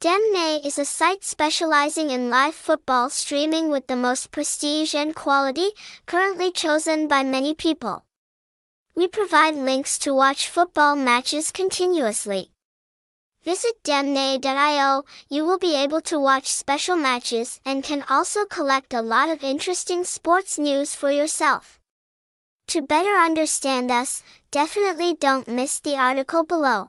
Demnay is a site specializing in live football streaming with the most prestige and quality, currently chosen by many people. We provide links to watch football matches continuously. Visit demnay.io, you will be able to watch special matches and can also collect a lot of interesting sports news for yourself. To better understand us, definitely don't miss the article below.